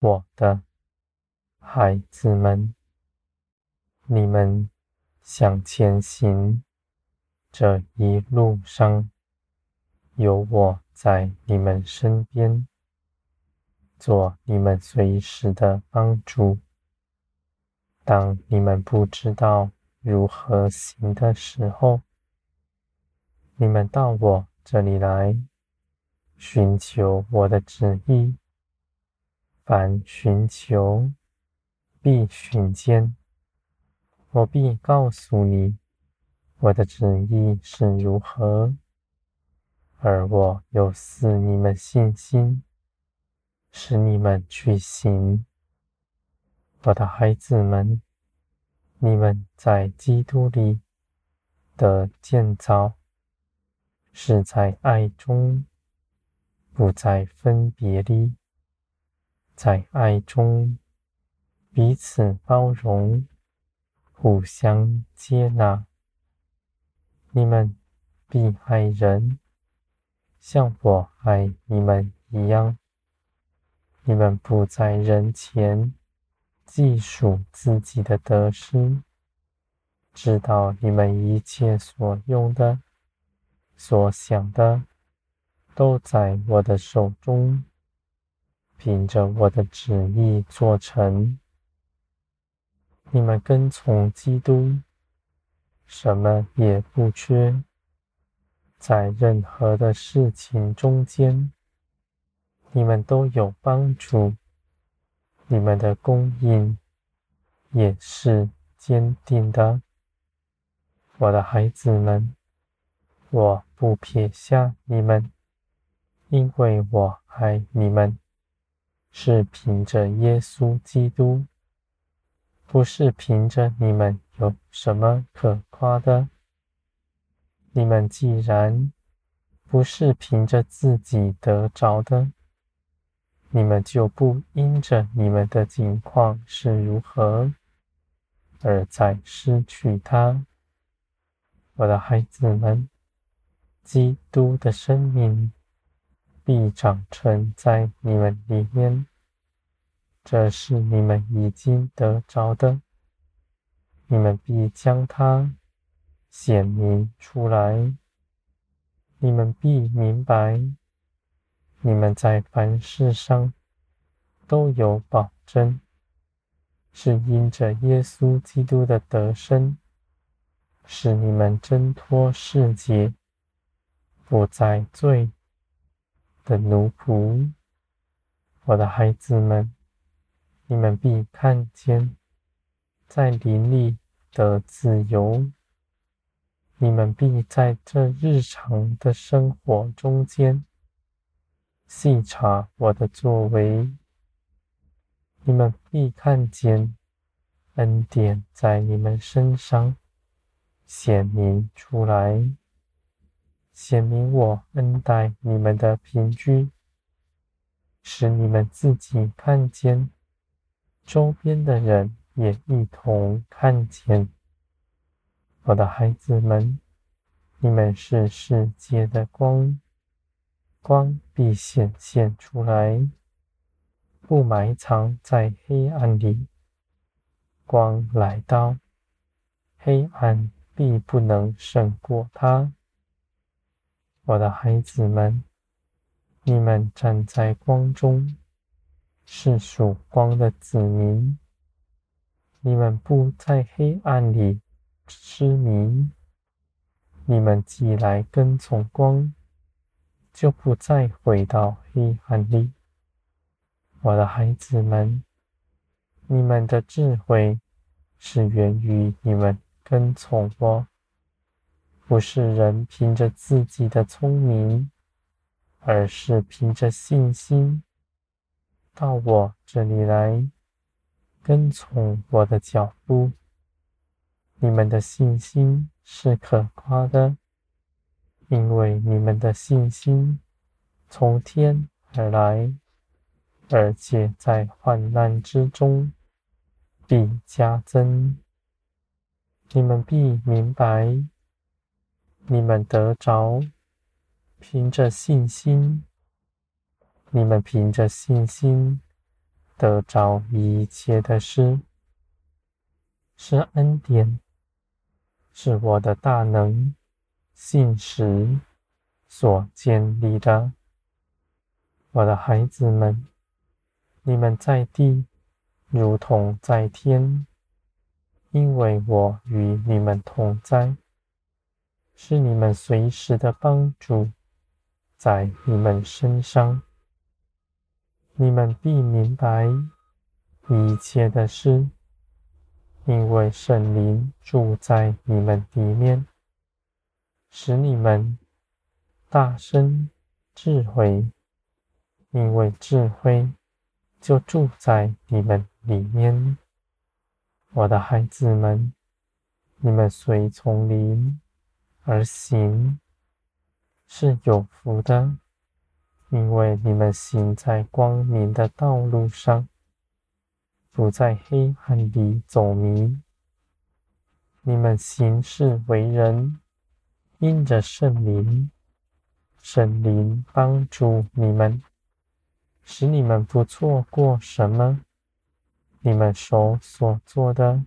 我的孩子们，你们向前行，这一路上有我在你们身边，做你们随时的帮助。当你们不知道如何行的时候，你们到我这里来，寻求我的旨意。凡寻求，必寻见。我必告诉你，我的旨意是如何，而我又赐你们信心，使你们去行。我的孩子们，你们在基督里的建造，是在爱中，不在分别里，在爱中彼此包容，互相接纳。你们必爱人，像我爱你们一样。你们不在人前记数自己的得失，知道你们一切所用的。所想的都在我的手中，凭着我的旨意做成。你们跟从基督，什么也不缺，在任何的事情中间，你们都有帮助。你们的供应也是坚定的，我的孩子们。我不撇下你们，因为我爱你们，是凭着耶稣基督，不是凭着你们有什么可夸的。你们既然不是凭着自己得着的，你们就不因着你们的境况是如何，而再失去它。我的孩子们。基督的生命必长存在你们里面，这是你们已经得着的。你们必将它显明出来。你们必明白，你们在凡事上都有保证，是因着耶稣基督的得身，使你们挣脱世界。不再罪的奴仆，我的孩子们，你们必看见，在林里的自由。你们必在这日常的生活中间细察我的作为。你们必看见恩典在你们身上显明出来。显明我恩待你们的凭据，使你们自己看见，周边的人也一同看见。我的孩子们，你们是世界的光，光必显现出来，不埋藏在黑暗里。光来到，黑暗必不能胜过它。我的孩子们，你们站在光中，是曙光的子民。你们不在黑暗里痴迷。你们既来跟从光，就不再回到黑暗里。我的孩子们，你们的智慧是源于你们跟从我。不是人凭着自己的聪明，而是凭着信心到我这里来，跟从我的脚步。你们的信心是可夸的，因为你们的信心从天而来，而且在患难之中必加增。你们必明白。你们得着，凭着信心；你们凭着信心，得着一切的事，是恩典，是我的大能信实所建立的。我的孩子们，你们在地如同在天，因为我与你们同在，是你们随时的帮助，在你们身上。你们必明白一切的事，因为圣灵住在你们里面，使你们大生智慧。因为智慧就住在你们里面，我的孩子们，你们随从灵而行，是有福的。因为你们行在光明的道路上，不在黑暗里走迷。你们行事为人，因着圣灵，圣灵帮助你们，使你们不错过什么。你们手所做的，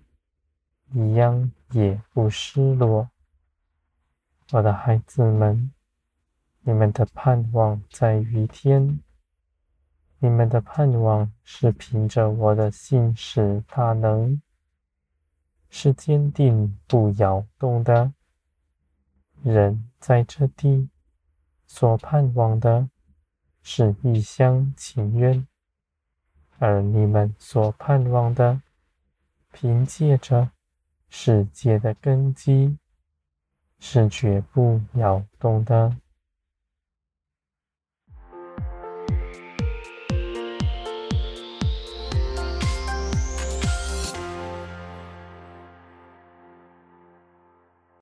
一样也不失落。我的孩子们。你们的盼望在于天，你们的盼望是凭着我的信使大能，是坚定不摇动的。人在这地所盼望的是一厢情愿，而你们所盼望的，凭借着世界的根基，是绝不摇动的。